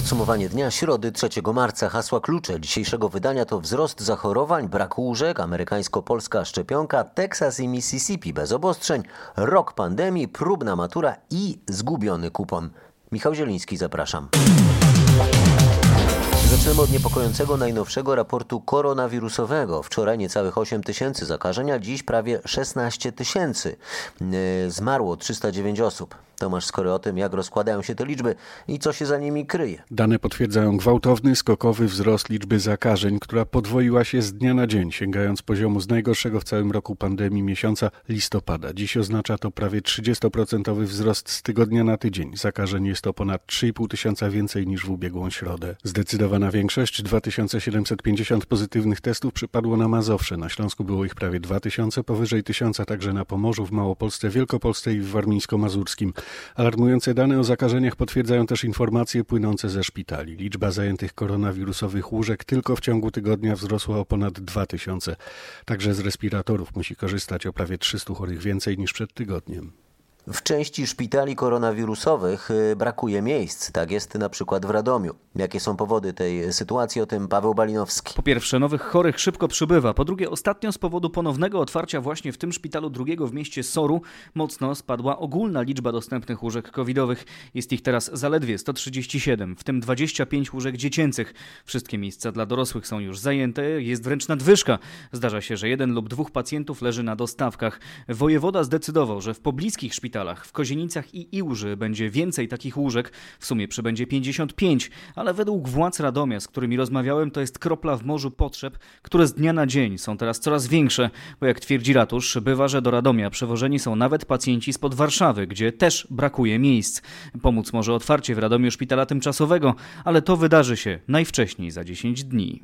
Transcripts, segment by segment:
Podsumowanie dnia środy 3 marca. Hasła klucze dzisiejszego wydania to wzrost zachorowań, brak łóżek, amerykańsko-polska szczepionka, Teksas i Mississippi bez obostrzeń, rok pandemii, próbna matura i zgubiony kupon. Michał Zieliński, zapraszam. Zaczniemy od niepokojącego najnowszego raportu koronawirusowego. Wczoraj niecałych 8 tysięcy zakażeń, a dziś prawie 16 tysięcy. Yy, Zmarło 309 osób. Tomasz Skory o tym, jak rozkładają się te liczby i co się za nimi kryje. Dane potwierdzają gwałtowny, skokowy wzrost liczby zakażeń, która podwoiła się z dnia na dzień, sięgając poziomu z najgorszego w całym roku pandemii miesiąca listopada. Dziś oznacza to prawie 30% wzrost z tygodnia na tydzień. Zakażeń jest to ponad 3,5 tysiąca więcej niż w ubiegłą środę. Zdecydowana większość, 2750 pozytywnych testów przypadło na Mazowsze. Na Śląsku było ich prawie 2000, powyżej 1000 także na Pomorzu, w Małopolsce, Wielkopolsce i w Warmińsko-Mazurskim. Alarmujące dane o zakażeniach potwierdzają też informacje płynące ze szpitali. Liczba zajętych koronawirusowych łóżek tylko w ciągu tygodnia wzrosła o ponad 2000. Także z respiratorów musi korzystać o prawie 300 chorych więcej niż przed tygodniem. W części szpitali koronawirusowych y, brakuje miejsc. Tak jest na przykład w Radomiu. Jakie są powody tej sytuacji? O tym Paweł Balinowski. Po pierwsze, nowych chorych szybko przybywa. Po drugie, ostatnio z powodu ponownego otwarcia właśnie w tym szpitalu drugiego w mieście Soru mocno spadła ogólna liczba dostępnych łóżek covidowych. Jest ich teraz zaledwie 137, w tym 25 łóżek dziecięcych. Wszystkie miejsca dla dorosłych są już zajęte, jest wręcz nadwyżka. Zdarza się, że jeden lub dwóch pacjentów leży na dostawkach. Wojewoda zdecydował, że w pobliskich szpitalach szpitalach. W Kozienicach i Iłży będzie więcej takich łóżek, w sumie przybędzie 55, ale według władz Radomia, z którymi rozmawiałem, to jest kropla w morzu potrzeb, które z dnia na dzień są teraz coraz większe, bo jak twierdzi ratusz, bywa, że do Radomia przewożeni są nawet pacjenci spod Warszawy, gdzie też brakuje miejsc. Pomóc może otwarcie w Radomiu szpitala tymczasowego, ale to wydarzy się najwcześniej za 10 dni.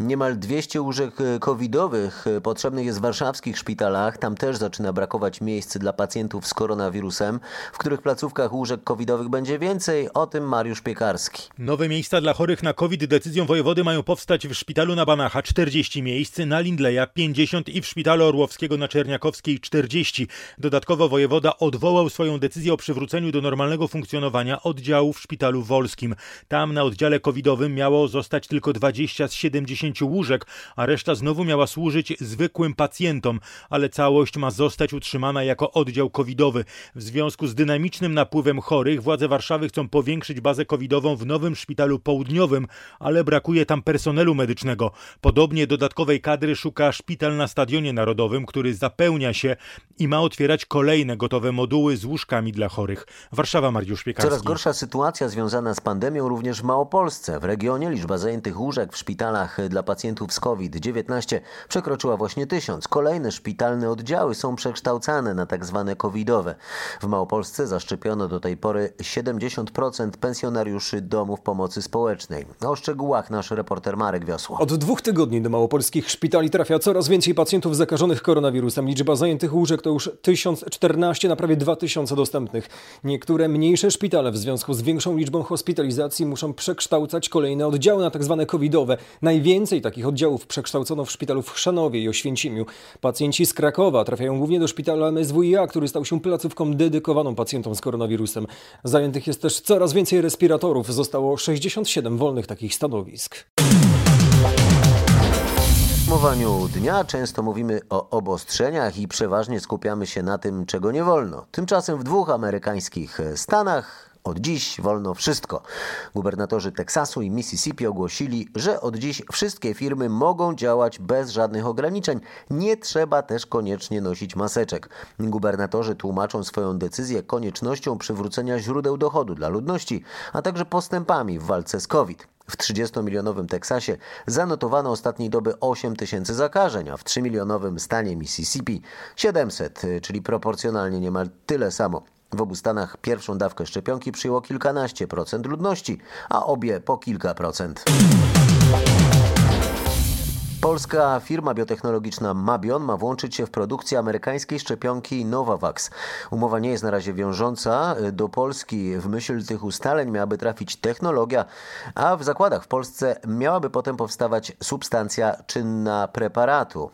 Niemal 200 łóżek e, covidowych e, potrzebnych jest w warszawskich szpitalach. Tam też zaczyna brakować miejsc dla pacjentów z koronawirusem. W których placówkach łóżek covidowych będzie więcej? O tym Mariusz Piekarski. Nowe miejsca dla chorych na COVID decyzją wojewody mają powstać w szpitalu na Banacha 40 miejsc, na Lindleja 50 i w szpitalu Orłowskiego na Czerniakowskiej 40. Dodatkowo wojewoda odwołał swoją decyzję o przywróceniu do normalnego funkcjonowania oddziału w szpitalu wolskim. Tam na oddziale covidowym miało zostać tylko 20 z 70 łóżek, a reszta znowu miała służyć zwykłym pacjentom, ale całość ma zostać utrzymana jako oddział covidowy. W związku z dynamicznym napływem chorych władze Warszawy chcą powiększyć bazę covidową w nowym szpitalu południowym, ale brakuje tam personelu medycznego. Podobnie dodatkowej kadry szuka szpital na Stadionie Narodowym, który zapełnia się i ma otwierać kolejne gotowe moduły z łóżkami dla chorych. Warszawa, Mariusz Piekarski. Coraz gorsza sytuacja związana z pandemią również w Małopolsce. W regionie liczba zajętych łóżek w szpitalach dla dla pacjentów z COVID-19 przekroczyła właśnie tysiąc. Kolejne szpitalne oddziały są przekształcane na tak zwane covidowe. W Małopolsce zaszczepiono do tej pory 70% pensjonariuszy domów pomocy społecznej. O szczegółach nasz reporter Marek Wiosło. Od dwóch tygodni do małopolskich szpitali trafia coraz więcej pacjentów zakażonych koronawirusem. Liczba zajętych łóżek to już 1014 na prawie 2000 dostępnych. Niektóre mniejsze szpitale w związku z większą liczbą hospitalizacji muszą przekształcać kolejne oddziały na tak zwane covidowe. Najwięcej Więcej takich oddziałów przekształcono w szpitalu w Chrzanowie i Oświęcimiu. Pacjenci z Krakowa trafiają głównie do szpitala MSWiA, który stał się placówką dedykowaną pacjentom z koronawirusem. Zajętych jest też coraz więcej respiratorów. Zostało 67 wolnych takich stanowisk. Podsumowaniu dnia często mówimy o obostrzeniach i przeważnie skupiamy się na tym, czego nie wolno. Tymczasem w dwóch amerykańskich stanach od dziś wolno wszystko. Gubernatorzy Teksasu i Mississippi ogłosili, że od dziś wszystkie firmy mogą działać bez żadnych ograniczeń. Nie trzeba też koniecznie nosić maseczek. Gubernatorzy tłumaczą swoją decyzję koniecznością przywrócenia źródeł dochodu dla ludności, a także postępami w walce z COVID. W 30-milionowym Teksasie zanotowano ostatniej doby 8 tysięcy zakażeń, a w 3-milionowym stanie Mississippi 700, czyli proporcjonalnie niemal tyle samo. W obu Stanach pierwszą dawkę szczepionki przyjęło kilkanaście procent ludności, a obie po kilka procent. Polska firma biotechnologiczna Mabion ma włączyć się w produkcję amerykańskiej szczepionki Novavax. Umowa nie jest na razie wiążąca. Do Polski w myśl tych ustaleń miałaby trafić technologia, a w zakładach w Polsce miałaby potem powstawać substancja czynna preparatu.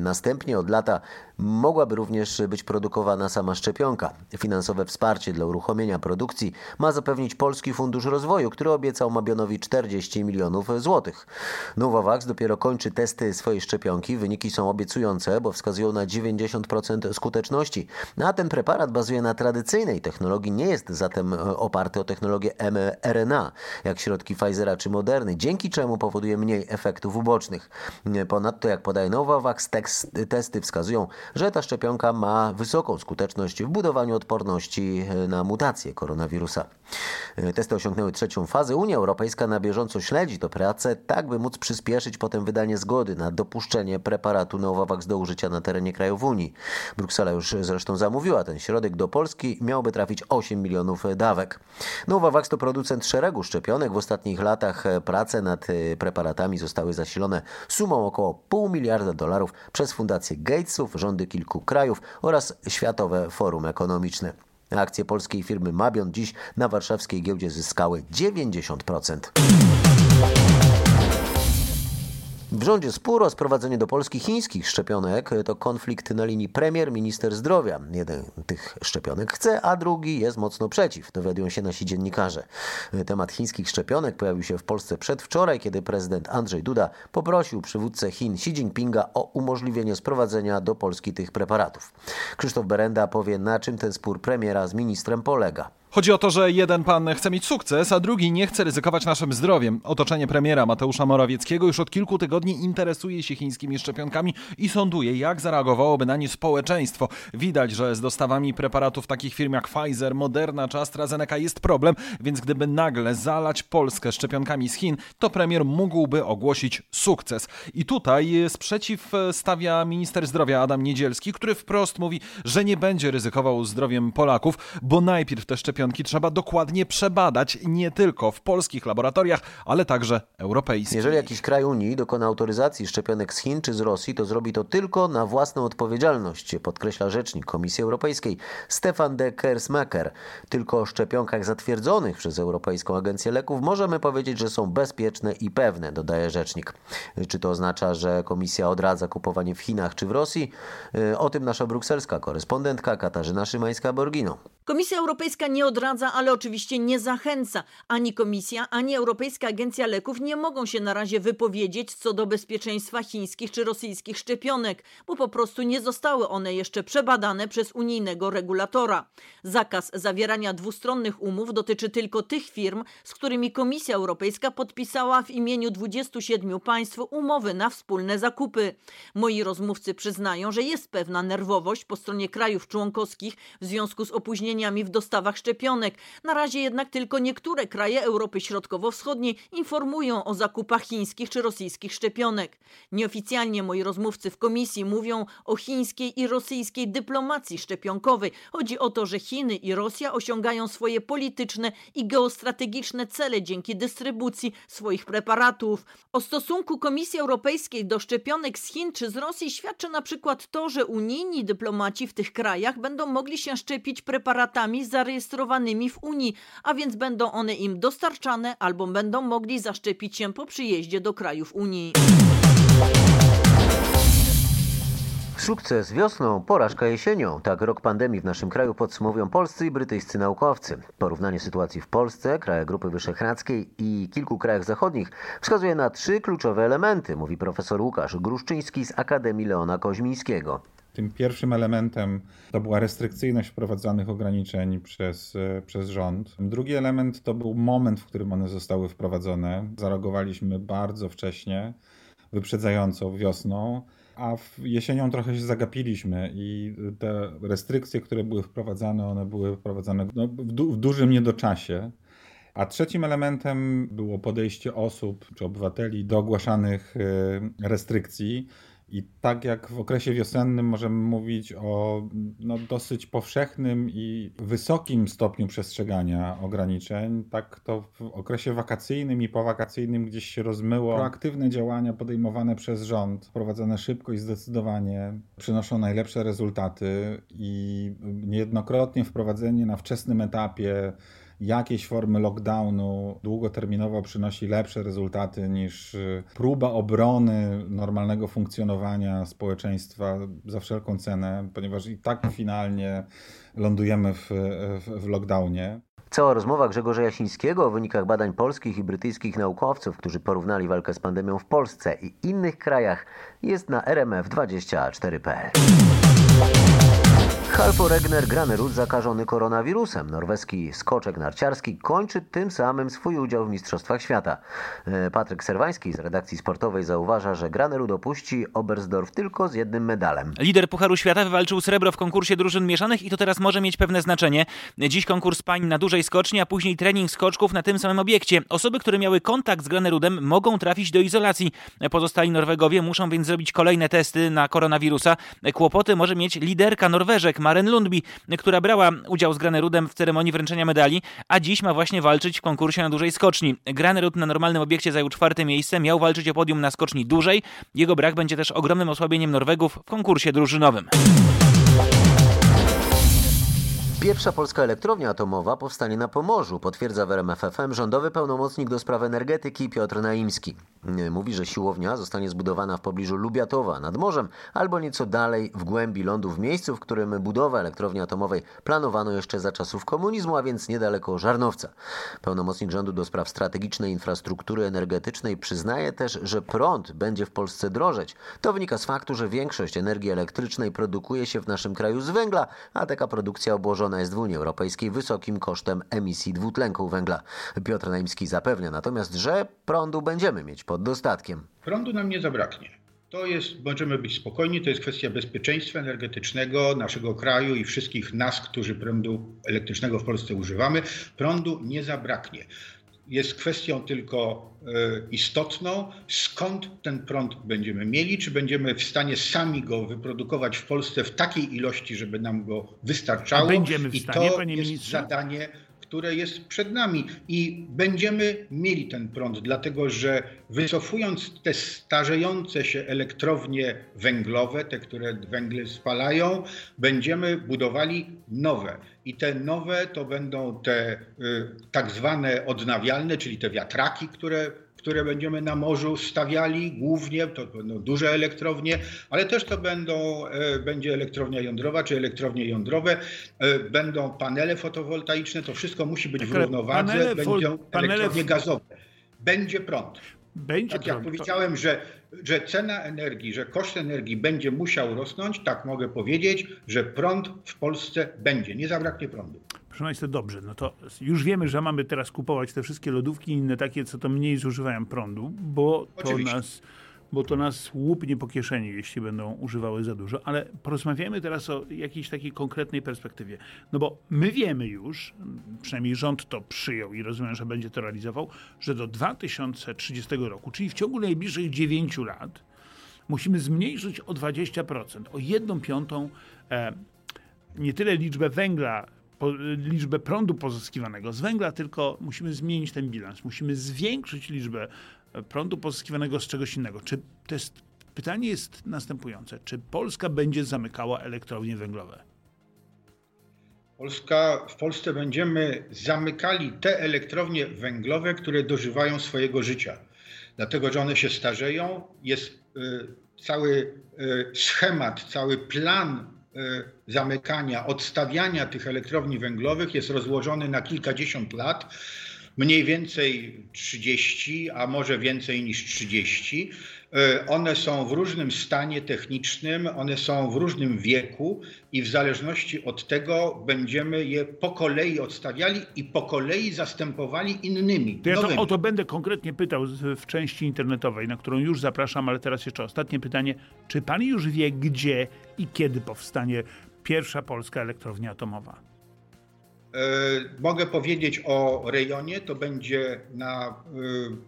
Następnie od lata Mogłaby również być produkowana sama szczepionka. Finansowe wsparcie dla uruchomienia produkcji ma zapewnić Polski Fundusz Rozwoju, który obiecał Mabionowi 40 milionów złotych. Novavax dopiero kończy testy swojej szczepionki. Wyniki są obiecujące, bo wskazują na 90% skuteczności. A ten preparat bazuje na tradycyjnej technologii, nie jest zatem oparty o technologię mRNA, jak środki Pfizera czy Moderny, dzięki czemu powoduje mniej efektów ubocznych. Ponadto, jak podaje Novavax, testy wskazują, że ta szczepionka ma wysoką skuteczność w budowaniu odporności na mutacje koronawirusa. Testy osiągnęły trzecią fazę. Unia Europejska na bieżąco śledzi to pracę, tak by móc przyspieszyć potem wydanie zgody na dopuszczenie preparatu Novavax do użycia na terenie krajów Unii. Bruksela już zresztą zamówiła ten środek do Polski. Miałby trafić 8 milionów dawek. Novavax to producent szeregu szczepionek. W ostatnich latach prace nad preparatami zostały zasilone sumą około pół miliarda dolarów przez fundację Gatesów, rządy kilku krajów oraz Światowe Forum Ekonomiczne. Akcje polskiej firmy Mabion dziś na warszawskiej giełdzie zyskały 90%. W rządzie spór o sprowadzenie do Polski chińskich szczepionek to konflikt na linii premier-minister zdrowia. Jeden tych szczepionek chce, a drugi jest mocno przeciw, dowiadują się nasi dziennikarze. Temat chińskich szczepionek pojawił się w Polsce przedwczoraj, kiedy prezydent Andrzej Duda poprosił przywódcę Chin Xi Jinpinga o umożliwienie sprowadzenia do Polski tych preparatów. Krzysztof Berenda powie, na czym ten spór premiera z ministrem polega. Chodzi o to, że jeden pan chce mieć sukces, a drugi nie chce ryzykować naszym zdrowiem. Otoczenie premiera Mateusza Morawieckiego już od kilku tygodni interesuje się chińskimi szczepionkami i sąduje, jak zareagowałoby na nie społeczeństwo. Widać, że z dostawami preparatów takich firm jak Pfizer, Moderna czy AstraZeneca jest problem, więc gdyby nagle zalać Polskę szczepionkami z Chin, to premier mógłby ogłosić sukces. I tutaj sprzeciw stawia minister zdrowia Adam Niedzielski, który wprost mówi, że nie będzie ryzykował zdrowiem Polaków, bo najpierw te szczepionki szczepionki trzeba dokładnie przebadać nie tylko w polskich laboratoriach, ale także europejskich. Jeżeli jakiś kraj Unii dokona autoryzacji szczepionek z Chin czy z Rosji, to zrobi to tylko na własną odpowiedzialność, podkreśla rzecznik Komisji Europejskiej Stefan de Kersmaker. Tylko o szczepionkach zatwierdzonych przez Europejską Agencję Leków możemy powiedzieć, że są bezpieczne i pewne, dodaje rzecznik. Czy to oznacza, że Komisja odradza kupowanie w Chinach czy w Rosji? O tym nasza brukselska korespondentka Katarzyna Szymańska-Borgino. Komisja Europejska nie odradza, ale oczywiście nie zachęca. Ani Komisja, ani Europejska Agencja Leków nie mogą się na razie wypowiedzieć co do bezpieczeństwa chińskich czy rosyjskich szczepionek, bo po prostu nie zostały one jeszcze przebadane przez unijnego regulatora. Zakaz zawierania dwustronnych umów dotyczy tylko tych firm, z którymi Komisja Europejska podpisała w imieniu 27 państw umowy na wspólne zakupy. Moi rozmówcy przyznają, że jest pewna nerwowość po stronie krajów członkowskich w związku z opóźnieniami w dostawach szczepionek. Na razie jednak tylko niektóre kraje Europy Środkowo-Wschodniej informują o zakupach chińskich czy rosyjskich szczepionek. Nieoficjalnie moi rozmówcy w komisji mówią o chińskiej i rosyjskiej dyplomacji szczepionkowej. Chodzi o to, że Chiny i Rosja osiągają swoje polityczne i geostrategiczne cele dzięki dystrybucji swoich preparatów. O stosunku Komisji Europejskiej do szczepionek z Chin czy z Rosji świadczy na przykład to, że unijni dyplomaci w tych krajach będą mogli się szczepić preparatami zarejestrowanymi w Unii, a więc będą one im dostarczane albo będą mogli zaszczepić się po przyjeździe do krajów Unii. Sukces wiosną, porażka jesienią. Tak rok pandemii w naszym kraju podsumowują polscy i brytyjscy naukowcy. Porównanie sytuacji w Polsce, krajach Grupy Wyszehradzkiej i kilku krajach zachodnich wskazuje na trzy kluczowe elementy, mówi profesor Łukasz Gruszczyński z Akademii Leona Koźmińskiego. Tym pierwszym elementem to była restrykcyjność wprowadzanych ograniczeń przez, przez rząd. Drugi element to był moment, w którym one zostały wprowadzone. Zareagowaliśmy bardzo wcześnie, wyprzedzająco wiosną a jesienią trochę się zagapiliśmy i te restrykcje, które były wprowadzane, one były wprowadzane no, w, du w dużym niedoczasie. A trzecim elementem było podejście osób czy obywateli do ogłaszanych restrykcji. I tak jak w okresie wiosennym możemy mówić o no, dosyć powszechnym i wysokim stopniu przestrzegania ograniczeń, tak to w okresie wakacyjnym i powakacyjnym gdzieś się rozmyło. Proaktywne działania podejmowane przez rząd, prowadzone szybko i zdecydowanie przynoszą najlepsze rezultaty i niejednokrotnie wprowadzenie na wczesnym etapie jakieś formy lockdownu długoterminowo przynosi lepsze rezultaty niż y, próba obrony normalnego funkcjonowania społeczeństwa za wszelką cenę, ponieważ i tak finalnie lądujemy w, w, w lockdownie. Cała rozmowa Grzegorza Jasińskiego o wynikach badań polskich i brytyjskich naukowców, którzy porównali walkę z pandemią w Polsce i innych krajach, jest na rmf24.pl. Halpo Regner Granerud zakażony koronawirusem. Norweski skoczek narciarski kończy tym samym swój udział w Mistrzostwach Świata. E, Patryk Serwański z redakcji sportowej zauważa, że Granerud opuści Oberstdorf tylko z jednym medalem. Lider Pucharu Świata wywalczył srebro w konkursie drużyn mieszanych i to teraz może mieć pewne znaczenie. Dziś konkurs pań na dużej skoczni, a później trening skoczków na tym samym obiekcie. Osoby, które miały kontakt z Granerudem mogą trafić do izolacji. Pozostali Norwegowie muszą więc zrobić kolejne testy na koronawirusa. Kłopoty może mieć liderka Norweżek Maren Lundby, która brała udział z Granerudem w ceremonii wręczenia medali, a dziś ma właśnie walczyć w konkursie na dużej skoczni. Granerud na normalnym obiekcie zajął czwarte miejsce, miał walczyć o podium na skoczni dużej. Jego brak będzie też ogromnym osłabieniem Norwegów w konkursie drużynowym. Pierwsza polska elektrownia atomowa powstanie na Pomorzu, potwierdza w RMFFM rządowy pełnomocnik do spraw energetyki Piotr Naimski. Mówi, że siłownia zostanie zbudowana w pobliżu Lubiatowa nad morzem albo nieco dalej w głębi lądu w miejscu, w którym budowę elektrowni atomowej planowano jeszcze za czasów komunizmu, a więc niedaleko Żarnowca. Pełnomocnik rządu do spraw strategicznej infrastruktury energetycznej przyznaje też, że prąd będzie w Polsce drożeć. To wynika z faktu, że większość energii elektrycznej produkuje się w naszym kraju z węgla, a taka produkcja obłożona jest w Unii Europejskiej wysokim kosztem emisji dwutlenku węgla. Piotr Naimski zapewnia natomiast, że prądu będziemy mieć pod dostatkiem. Prądu nam nie zabraknie. To jest, możemy być spokojni, to jest kwestia bezpieczeństwa energetycznego naszego kraju i wszystkich nas, którzy prądu elektrycznego w Polsce używamy. Prądu nie zabraknie. Jest kwestią tylko y, istotną, skąd ten prąd będziemy mieli, czy będziemy w stanie sami go wyprodukować w Polsce w takiej ilości, żeby nam go wystarczało. A będziemy w I stanie, to panie jest ministrze? zadanie które jest przed nami i będziemy mieli ten prąd, dlatego że wycofując te starzejące się elektrownie węglowe, te, które węgle spalają, będziemy budowali nowe. I te nowe to będą te y, tak zwane odnawialne, czyli te wiatraki, które które będziemy na morzu stawiali głównie, to będą duże elektrownie, ale też to będą, e, będzie elektrownia jądrowa czy elektrownie jądrowe, e, będą panele fotowoltaiczne, to wszystko musi być w Ale równowadze, panele będą panele elektrownie gazowe. Będzie prąd. Będzie Tak jak prąd. powiedziałem, że, że cena energii, że koszt energii będzie musiał rosnąć, tak mogę powiedzieć, że prąd w Polsce będzie. Nie zabraknie prądu. Proszę Państwa, dobrze, no to już wiemy, że mamy teraz kupować te wszystkie lodówki i inne takie, co to mniej zużywają prądu, bo to nas bo to nas łupnie po kieszeni, jeśli będą używały za dużo. Ale porozmawiajmy teraz o jakiejś takiej konkretnej perspektywie. No bo my wiemy już, przynajmniej rząd to przyjął i rozumiem, że będzie to realizował, że do 2030 roku, czyli w ciągu najbliższych 9 lat, musimy zmniejszyć o 20%, o 1 piątą e, nie tyle liczbę węgla, liczbę prądu pozyskiwanego z węgla, tylko musimy zmienić ten bilans. Musimy zwiększyć liczbę e, prądu pozyskiwanego z czegoś innego. Czy to jest, pytanie jest następujące. Czy Polska będzie zamykała elektrownie węglowe? Polska, w Polsce będziemy zamykali te elektrownie węglowe, które dożywają swojego życia. Dlatego, że one się starzeją. Jest y, cały y, schemat, cały plan zamykania, odstawiania tych elektrowni węglowych jest rozłożony na kilkadziesiąt lat. Mniej więcej 30, a może więcej niż 30. Y, One są w różnym stanie technicznym, one są w różnym wieku i w zależności od tego będziemy je po kolei odstawiali i po kolei zastępowali innymi. To ja to, o to będę konkretnie pytał w części internetowej, na którą już zapraszam, ale teraz jeszcze ostatnie pytanie. Czy pan już wie, gdzie i kiedy powstanie pierwsza polska elektrownia atomowa? E, Mogę powiedzieć o rejonie, to będzie na e,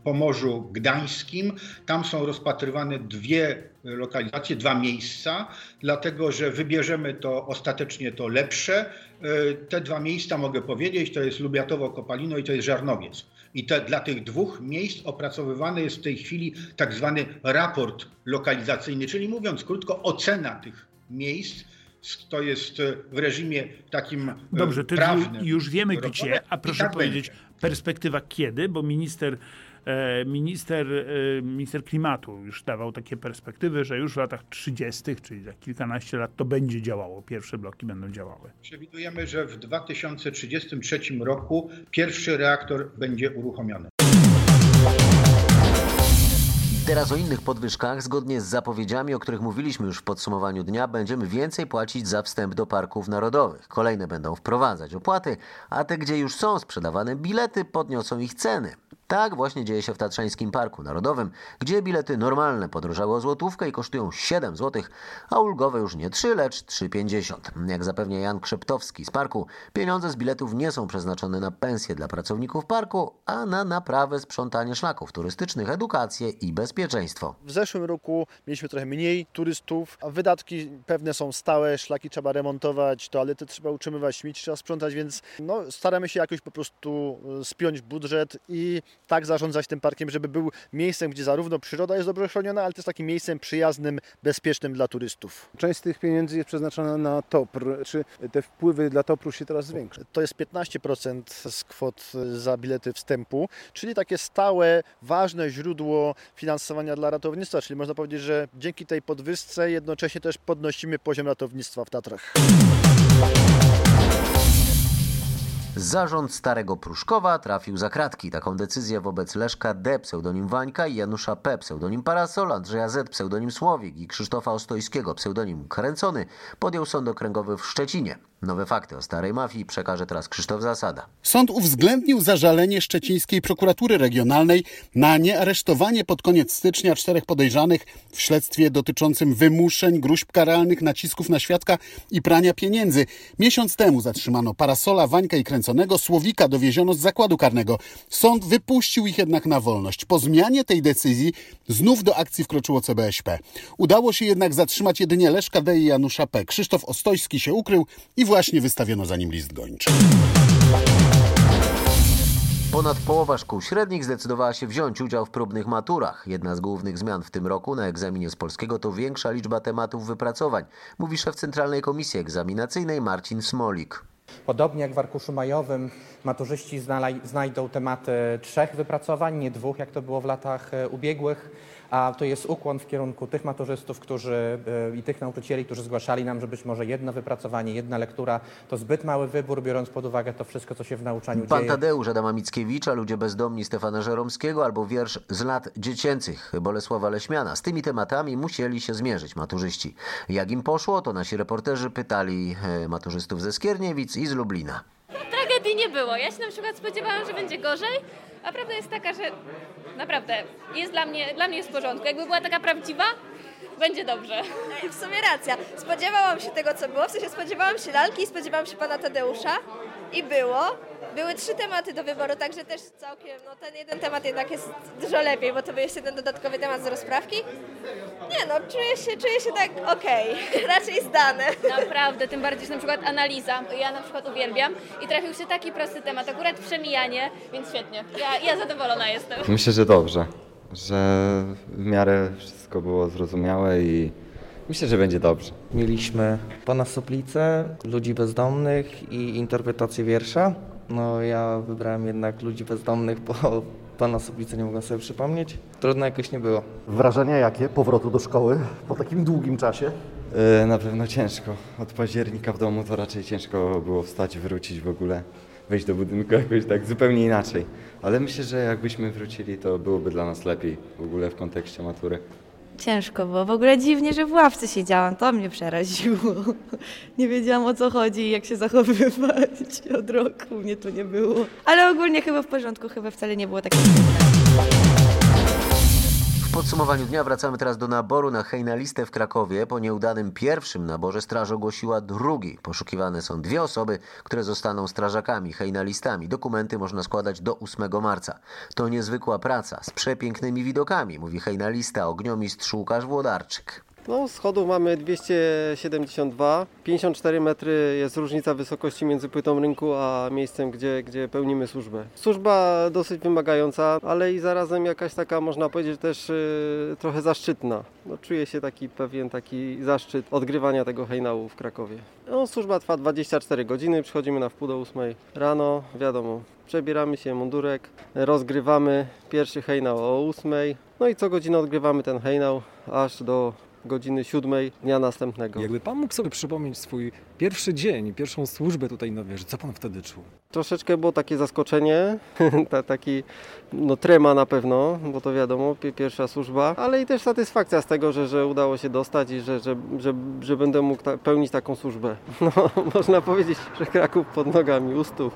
Pomorzu Gdańskim. Tam są rozpatrywane dwie lokalizacje, dwa miejsca, dlatego że wybierzemy to ostatecznie to lepsze. E, Te dwa miejsca mogę powiedzieć, to jest Lubiatowo-Kopalino i to jest Żarnowiec. I te, dla tych dwóch miejsc opracowywany jest w tej chwili tak zwany raport lokalizacyjny, czyli mówiąc krótko, ocena tych miejsc to jest w reżimie takim Dobrze, to prawnym. już wiemy gdzie, a proszę tak powiedzieć, będzie. perspektywa kiedy, bo minister, e, minister, e, minister klimatu już dawał takie perspektywy, że już w latach 30., czyli za kilkanaście lat to będzie działało, pierwsze bloki będą działały. Przewidujemy, że w 2033 roku pierwszy reaktor będzie uruchomiony. Teraz o innych podwyżkach. Zgodnie z zapowiedziami, o których mówiliśmy już w podsumowaniu dnia, będziemy więcej płacić za wstęp do parków narodowych. Kolejne będą wprowadzać opłaty, a te, gdzie już są sprzedawane bilety, podniosą ich ceny. Tak właśnie dzieje się w Tatrzańskim Parku Narodowym, gdzie bilety normalne podrożały o złotówkę i kosztują 7 zł, a ulgowe już nie 3, lecz 3,50. Jak zapewnia Jan Krzeptowski z parku, pieniądze z biletów nie są przeznaczone na pensje dla pracowników parku, a na naprawę, sprzątanie szlaków turystycznych, edukację i bezpieczeństwo. W zeszłym roku mieliśmy trochę mniej turystów, a wydatki pewne są stałe, szlaki trzeba remontować, toalety trzeba utrzymywać, śmieci trzeba sprzątać, więc no, staramy się jakoś po prostu e, spiąć budżet i tak zarządzać tym parkiem, żeby był miejscem, gdzie zarówno przyroda jest dobrze chroniona, ale też takim miejscem przyjaznym, bezpiecznym dla turystów. Część z tych pieniędzy jest przeznaczona na TOPR. Czy te wpływy dla TOPR-u się teraz zwiększą? To jest 15% z kwot za bilety wstępu, czyli takie stałe, ważne źródło finansowania dla ratownictwa, czyli można powiedzieć, że dzięki tej podwyżce jednocześnie też podnosimy poziom ratownictwa w Tatrach. Zarząd Starego Pruszkowa trafił za kratki. Taką decyzję wobec Leszka D. pseudonim Wańka i Janusza P. pseudonim Parasol, Andrzeja Z. pseudonim Słowik i Krzysztofa Ostojskiego pseudonim Kręcony podjął Sąd Okręgowy w Szczecinie. Nowe fakty o starej mafii przekaże teraz Krzysztof Zasada. Sąd uwzględnił zażalenie szczecińskiej prokuratury regionalnej na niearesztowanie pod koniec stycznia czterech podejrzanych w śledztwie dotyczącym wymuszeń, gruźb karalnych, nacisków na świadka i prania pieniędzy. Miesiąc temu zatrzymano Parasola, Wańka i Słowika dowieziono z zakładu karnego. Sąd wypuścił ich jednak na wolność. Po zmianie tej decyzji znów do akcji wkroczyło CBŚP. Udało się jednak zatrzymać jedynie Leszka D. i Janusza P. Krzysztof Ostojski się ukrył i właśnie wystawiono za nim list gończy. Ponad połowa szkół średnich zdecydowała się wziąć udział w próbnych maturach. Jedna z głównych zmian w tym roku na egzaminie z polskiego to większa liczba tematów wypracowań, mówi szef Centralnej Komisji Egzaminacyjnej Marcin Smolik. Podobnie jak w arkuszu majowym, maturzyści znajdą tematy trzech wypracowań, nie dwóch, jak to było w latach e, ubiegłych. A to jest ukłon w kierunku tych maturzystów którzy, e, i tych nauczycieli, którzy zgłaszali nam, że być może jedno wypracowanie, jedna lektura to zbyt mały wybór, biorąc pod uwagę to wszystko, co się w nauczaniu Pan dzieje. Tadeusz Adama Mickiewicza, Ludzie bezdomni Stefana Żeromskiego albo wiersz z lat dziecięcych Bolesława Leśmiana. Z tymi tematami musieli się zmierzyć maturzyści. Jak im poszło, to nasi reporterzy pytali e, maturzystów ze Skierniewic i z Lublina. Tragedii nie było. Ja się na przykład spodziewałam, że będzie gorzej, a prawda jest taka, że naprawdę jest dla mnie, dla mnie jest w porządku. Jakby była taka prawdziwa, będzie dobrze. W sumie racja. Spodziewałam się tego, co było. W sensie spodziewałam się lalki spodziewałam się pana Tadeusza. I było. Były trzy tematy do wyboru, także też całkiem, no ten jeden temat jednak jest dużo lepiej, bo to jest jeden dodatkowy temat z rozprawki. Nie no, czuję się, czuję się tak okej, raczej zdane. Naprawdę, tym bardziej, że na przykład analiza, ja na przykład uwielbiam i trafił się taki prosty temat, akurat przemijanie, więc świetnie. Ja, ja zadowolona jestem. Myślę, że dobrze, że w miarę wszystko było zrozumiałe i myślę, że będzie dobrze. Mieliśmy pana Suplicę, ludzi bezdomnych i interpretację wiersza. No ja wybrałem jednak ludzi bezdomnych, bo pana Suplicę nie mogłem sobie przypomnieć. Trudno jakoś nie było. Wrażenia jakie powrotu do szkoły po takim długim czasie? Yy, na pewno ciężko. Od października w domu to raczej ciężko było wstać, wrócić w ogóle, wejść do budynku jakoś tak zupełnie inaczej. Ale myślę, że jakbyśmy wrócili, to byłoby dla nas lepiej w ogóle w kontekście matury. Ciężko było. W ogóle dziwnie, że w ławce siedziałam. To mnie przeraziło. Nie wiedziałam o co chodzi i jak się zachowywać. Od roku mnie tu nie było. Ale ogólnie chyba w porządku, chyba wcale nie było takie W podsumowaniu dnia wracamy teraz do naboru na hejnalistę w Krakowie. Po nieudanym pierwszym naborze straż ogłosiła drugi. Poszukiwane są dwie osoby, które zostaną strażakami, hejnalistami. Dokumenty można składać do 8 marca. To niezwykła praca z przepięknymi widokami, mówi hejnalista ogniomistrz Łukasz Włodarczyk. No, schodów mamy 272, 54 metry jest różnica wysokości między płytą rynku a miejscem, gdzie, gdzie pełnimy służbę. Służba dosyć wymagająca, ale i zarazem jakaś taka, można powiedzieć, też yy, trochę zaszczytna. No, czuję się taki pewien taki zaszczyt odgrywania tego hejnału w Krakowie. No, służba trwa 24 godziny, przychodzimy na wpół do 8 rano, wiadomo, przebieramy się, mundurek, rozgrywamy pierwszy hejnał o 8, no i co godzinę odgrywamy ten hejnał aż do godziny 7 dnia następnego. Jakby pan mógł sobie przypomnieć swój pierwszy dzień, pierwszą służbę tutaj na wieży, co pan wtedy czuł? Troszeczkę było takie zaskoczenie, ta, taki no, trema na pewno, bo to wiadomo, pierwsza służba, ale i też satysfakcja z tego, że, że udało się dostać i że, że, że, że będę mógł ta, pełnić taką służbę. No, można powiedzieć, że Kraków pod nogami, u stóp.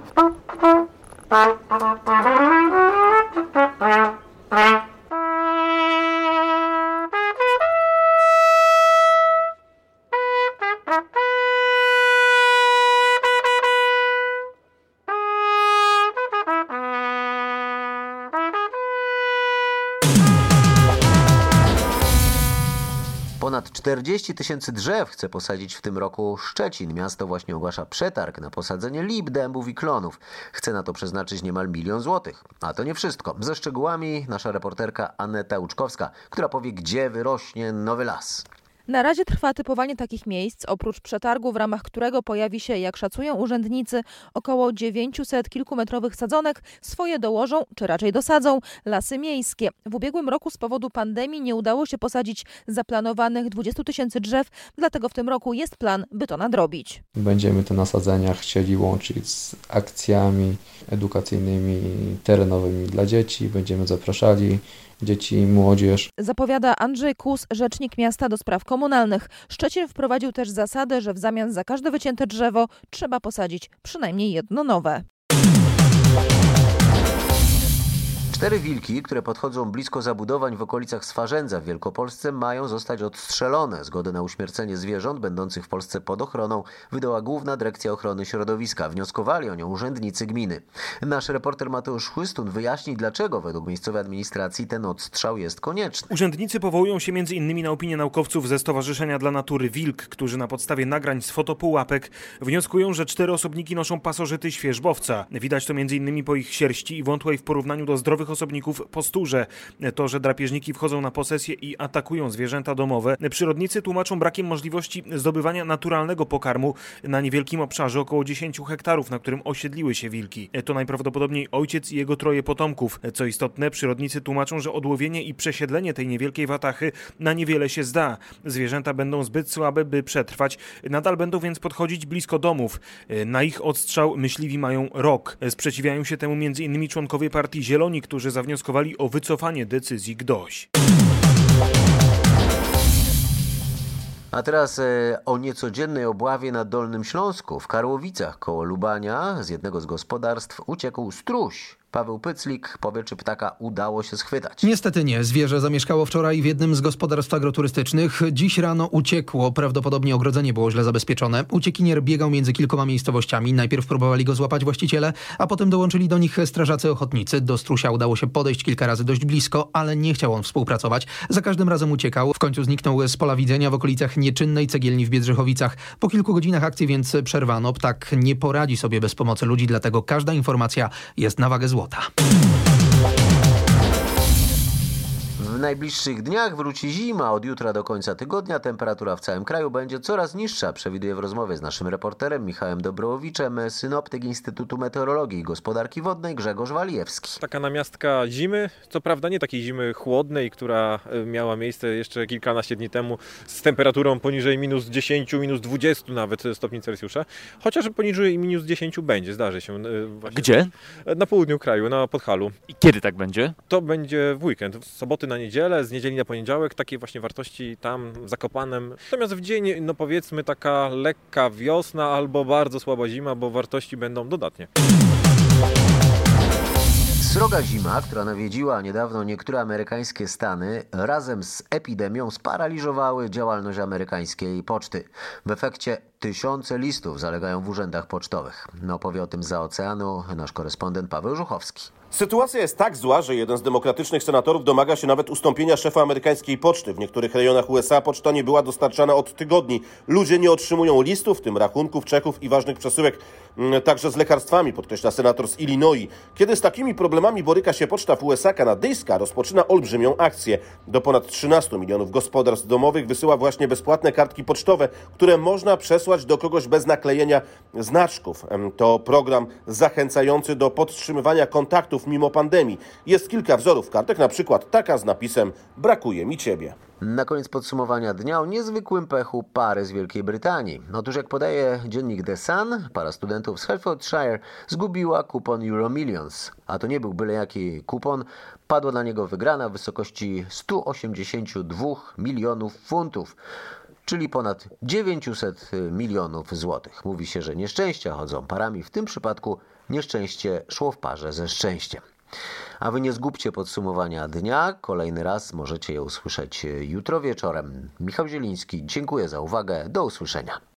40 tysięcy drzew chce posadzić w tym roku Szczecin. Miasto właśnie ogłasza przetarg na posadzenie lip, dębów i klonów. Chce na to przeznaczyć niemal milion złotych. A to nie wszystko. Ze szczegółami nasza reporterka Aneta Łuczkowska, która powie, gdzie wyrośnie nowy las. Na razie trwa typowanie takich miejsc, oprócz przetargu, w ramach którego pojawi się, jak szacują urzędnicy, około 900 kilkumetrowych sadzonek, swoje dołożą, czy raczej dosadzą, lasy miejskie. W ubiegłym roku z powodu pandemii nie udało się posadzić zaplanowanych 20 tysięcy drzew, dlatego w tym roku jest plan, by to nadrobić. Będziemy te nasadzenia chcieli łączyć z akcjami edukacyjnymi, terenowymi dla dzieci. Będziemy zapraszali dzieci i młodzież. Zapowiada Andrzej Kus, rzecznik miasta do spraw komunalnych. Szczecin wprowadził też zasadę, że w zamian za każde wycięte drzewo trzeba posadzić przynajmniej jedno nowe. Cztery wilki, które podchodzą blisko zabudowań w okolicach Swarzędza w Wielkopolsce mają zostać odstrzelone. Zgodę na uśmiercenie zwierząt będących w Polsce pod ochroną wydała Główna Dyrekcja Ochrony Środowiska. Wnioskowali o nią urzędnicy gminy. Nasz reporter Mateusz Chłystun wyjaśni, dlaczego według miejscowej administracji ten odstrzał jest konieczny. Urzędnicy powołują się m.in. na opinię naukowców ze Stowarzyszenia dla Natury Wilk, którzy na podstawie nagrań z fotopułapek wnioskują, że cztery osobniki noszą pasożyty świeżbowca. Widać to m.in. po ich sierści i wątłej w porównaniu do zdrowych osobników posturze. To, że drapieżniki wchodzą na posesję i atakują zwierzęta domowe, przyrodnicy tłumaczą brakiem możliwości zdobywania naturalnego pokarmu na niewielkim obszarze około 10 hektarów, na którym osiedliły się wilki. To najprawdopodobniej ojciec i jego troje potomków. Co istotne, przyrodnicy tłumaczą, że odłowienie i przesiedlenie tej niewielkiej watachy na niewiele się zda. Zwierzęta będą zbyt słabe, by przetrwać, nadal będą więc podchodzić blisko domów. Na ich odstrzał myśliwi mają rok. Sprzeciwiają się temu m.in. członkowie partii Zieloni, którzy zawnioskowali o wycofanie decyzji GDOŚ. A teraz e, o niecodziennej obławie na Dolnym Śląsku. W Karłowicach koło Lubania z jednego z gospodarstw uciekł struś. Paweł Pyclik powie, czy ptaka udało się schwytać. Niestety nie. Zwierzę zamieszkało wczoraj w jednym z gospodarstw agroturystycznych. Dziś rano uciekło. Prawdopodobnie ogrodzenie było źle zabezpieczone. Uciekinier biegał między kilkoma miejscowościami. Najpierw próbowali go złapać właściciele, a potem dołączyli do nich strażacy ochotnicy. Do strusia udało się podejść kilka razy dość blisko, ale nie chciał on współpracować. Za każdym razem uciekał. W końcu zniknął z pola widzenia w okolicach nieczynnej cegielni w Biedrzychowicach. Po kilku godzinach akcji więc przerwano. Ptak nie poradzi sobie bez pomocy ludzi, dlatego każda informacja jest na wagę złota. W najbliższych dniach wróci zima. Od jutra do końca tygodnia temperatura w całym kraju będzie coraz niższa, przewiduje w rozmowie z naszym reporterem Michałem Dobrołowiczem synoptyk Instytutu Meteorologii i Gospodarki Wodnej Grzegorz Walijewski. Taka namiastka zimy, co prawda nie takiej zimy chłodnej, która miała miejsce jeszcze kilkanaście dni temu z temperaturą poniżej minus 10, minus 20 nawet stopni Celsjusza, chociaż poniżej minus 10 będzie, zdarzy się. Gdzie? Na południu kraju, na Podhalu. I kiedy tak będzie? To będzie w weekend, w soboty na niedzielę, z niedzieli na poniedziałek, takie właśnie wartości tam Zakopanem. Natomiast w dzień, no powiedzmy taka lekka wiosna albo bardzo słaba zima, bo wartości będą dodatnie. Sroga zima, która nawiedziła niedawno niektóre amerykańskie stany, razem z epidemią sparaliżowały działalność amerykańskiej poczty. W efekcie tysiące listów zalegają w urzędach pocztowych. No, opowie o tym za oceanu nasz korespondent Paweł Żuchowski. Sytuacja jest tak zła, że jeden z demokratycznych senatorów domaga się nawet ustąpienia szefa amerykańskiej poczty. W niektórych rejonach USA poczta nie była dostarczana od tygodni. Ludzie nie otrzymują listów, w tym rachunków, czeków i ważnych przesyłek, mm, także z lekarstwami, podkreśla senator z Illinois. Kiedy z takimi problemami boryka się poczta w USA, kanadyjska rozpoczyna olbrzymią akcję. Do ponad 13 milionów gospodarstw domowych wysyła właśnie bezpłatne kartki pocztowe, które można przesłać do kogoś bez naklejenia znaczków. To program zachęcający do podtrzymywania kontaktów mimo pandemii. Jest kilka wzorów kartek, na przykład taka z napisem Brakuje mi ciebie. Na koniec podsumowania dnia o niezwykłym pechu pary z Wielkiej Brytanii. Otóż jak podaje dziennik The Sun, para studentów z Hertfordshire zgubiła kupon Euromillions. A to nie był byle jaki kupon. Padła na niego wygrana w wysokości 182 milionów funtów czyli ponad 900 milionów złotych. Mówi się, że nieszczęścia chodzą parami. W tym przypadku nieszczęście szło w parze ze szczęściem. A wy nie zgubcie podsumowania dnia. Kolejny raz możecie je usłyszeć jutro wieczorem. Michał Zieliński, dziękuję za uwagę. Do usłyszenia.